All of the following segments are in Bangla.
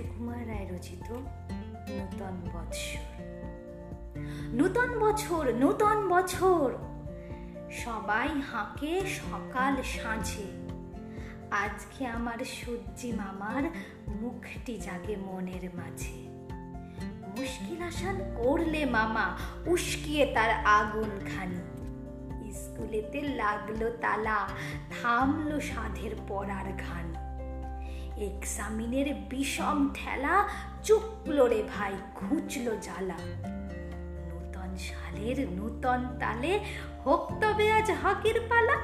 আয়োজিত নূতন বৎসর। নূতন বছর নূতন বছর। সবাই হাঁকে সকাল সাঁঝে। আজকে আমার সূর্যি মামার মুখটি জাগে মনের মাঝে। মুশকিল আসান করলে মামা, উস্কিয়ে তার আগুন খানি স্কুলেতে লাগল তালা, থামলো সাধের পড়ার ঘান। এক্সামিনের বিষম ঠেলা চুকলো রে ভাই, ঘুচলো জ্বালা। নূতন সালের নূতন তালে হোক তবে আজ হাকির পালা।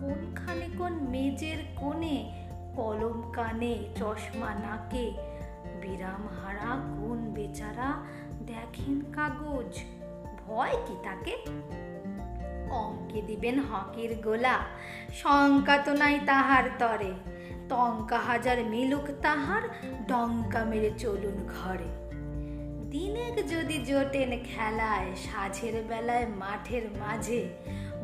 কোনখানে কোন মেজের কোণে, কলম কানে চশমা নাকে, বিরাম হারা কোন বেচারা দেখেন কাগজ, ভয় কি তাকে? অঙ্কে দিবেন হকের গোলা, শঙ্কা তো নাই তাহার তরে। টঙ্কা হাজার মিলুক তাহার, ডঙ্কা মেরে চলুন ঘরে। দিনেক যদি জোটেন খেলায়, সাঝের বেলায় মাঠের মাঝে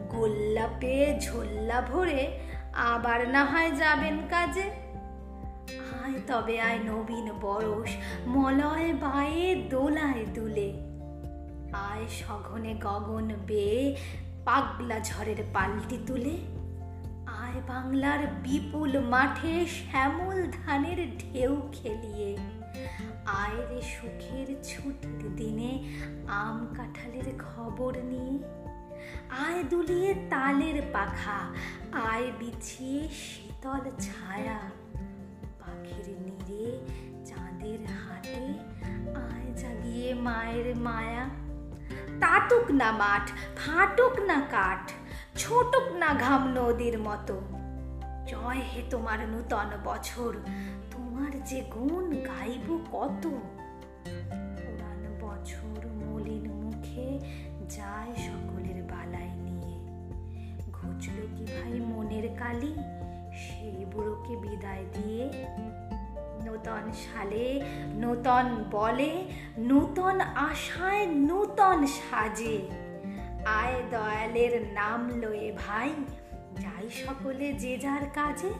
গোল্লা পেয়ে ঝোল্লা ভরে আবার না হয় যাবেন কাজে। আয় তবে আয় নবীন বরস মলয় বায়ে দোলায় দুলে। আয় সঘনে গগন বেয়ে পাগলা ঝড়ের পাল্টি তুলে। আয় বাংলার বিপুল মাঠে শ্যামল ধানের ঢেউ খেলিয়ে। আয় রে সুখের ছুটির দিনে আম কাঁঠালের খবর নিয়ে। আয় দুলিয়ে তালের পাখা, আয় বিছিয়ে শীতল ছায়া। পাখির নীড়ে চাঁদের হাটে আয় জাগিয়ে মায়ের মায়া। তাটুক না মাঠ, ফাটুক না কাঠ না ঘাম নদীর মতো। জয় হে তোমার নূতন বছর, তোমার যে গুণ গাইব কত। পুরান বছর মলিন মুখে যায় সকলের বালাই নিয়ে। ঘুচল কি ভাই মনের কালি সেই বুড়োকে বিদায় দিয়ে। নূতন সালে নূতন বলে, নূতন আশায় নূতন সাজে। আয় দয়ালের নাম লয়ে ভাই যাই সকলে যে যার কাজে।